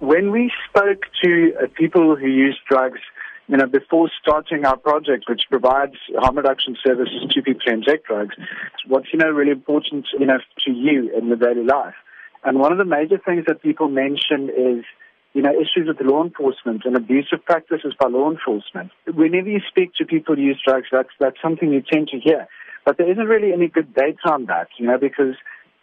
When we spoke to uh, people who use drugs, you know, before starting our project, which provides harm reduction services to people who inject drugs, what's, you know, really important, you know, to you in your daily life. And one of the major things that people mention is, you know, issues with law enforcement and abusive practices by law enforcement. Whenever you speak to people who use drugs, that's, that's something you tend to hear. But there isn't really any good data on that, you know, because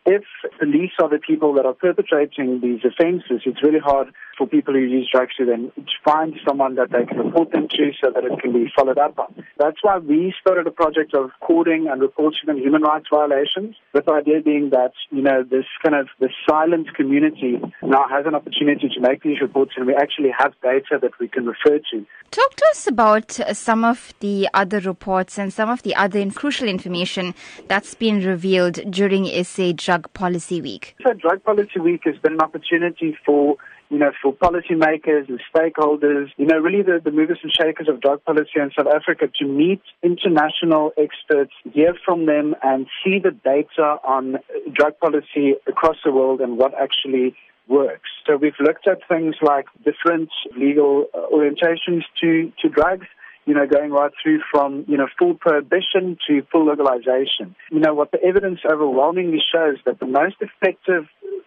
if police are the people that are perpetrating these offences, it's really hard for people who use drugs to then find someone that they can report them to so that it can be followed up on. That's why we started a project of recording and reporting on human rights violations, with the idea being that, you know, this kind of the silent community now has an opportunity to make these reports and we actually have data that we can refer to. Talk to us about some of the other reports and some of the other crucial information that's been revealed during SA Drug Policy Week. So Drug Policy Week has been an opportunity for you know, for policymakers and stakeholders, you know, really the, the movers and shakers of drug policy in South Africa to meet international experts, hear from them and see the data on drug policy across the world and what actually works. So we've looked at things like different legal uh, orientations to, to drugs you know, going right through from, you know, full prohibition to full legalization. You know, what the evidence overwhelmingly shows that the most effective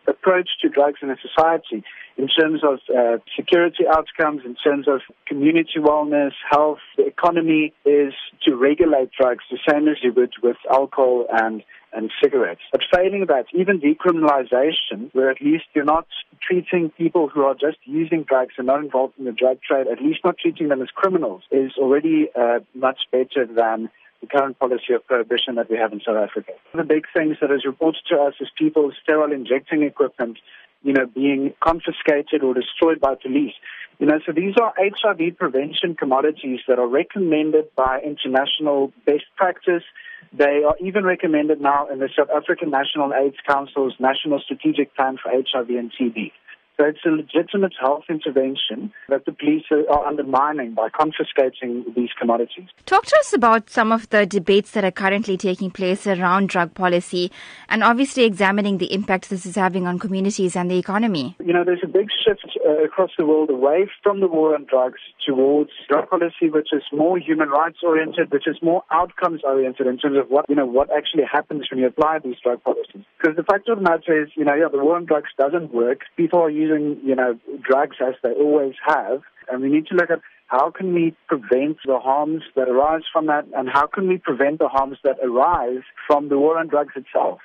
approach to drugs in a society in terms of uh, security outcomes, in terms of community wellness, health, the economy is to regulate drugs the same as you would with alcohol and and cigarettes. But failing that, even decriminalization, where at least you're not treating people who are just using drugs and not involved in the drug trade, at least not treating them as criminals, is already uh, much better than the current policy of prohibition that we have in South Africa. One of the big things that is reported to us is people's sterile injecting equipment, you know, being confiscated or destroyed by police. You know, so these are HIV prevention commodities that are recommended by international best practice. They are even recommended now in the South African National AIDS Council's National Strategic Plan for HIV and TB. So it's a legitimate health intervention that the police are undermining by confiscating these commodities. Talk to us about some of the debates that are currently taking place around drug policy and obviously examining the impact this is having on communities and the economy. You know, there's a big shift uh, across the world away from the war on drugs towards drug policy which is more human rights oriented, which is more outcomes oriented in terms of what, you know, what actually happens when you apply these drug policies. Because the fact of the matter is, you know, yeah, the war on drugs doesn't work. People are using using, you know, drugs as they always have. And we need to look at how can we prevent the harms that arise from that and how can we prevent the harms that arise from the war on drugs itself.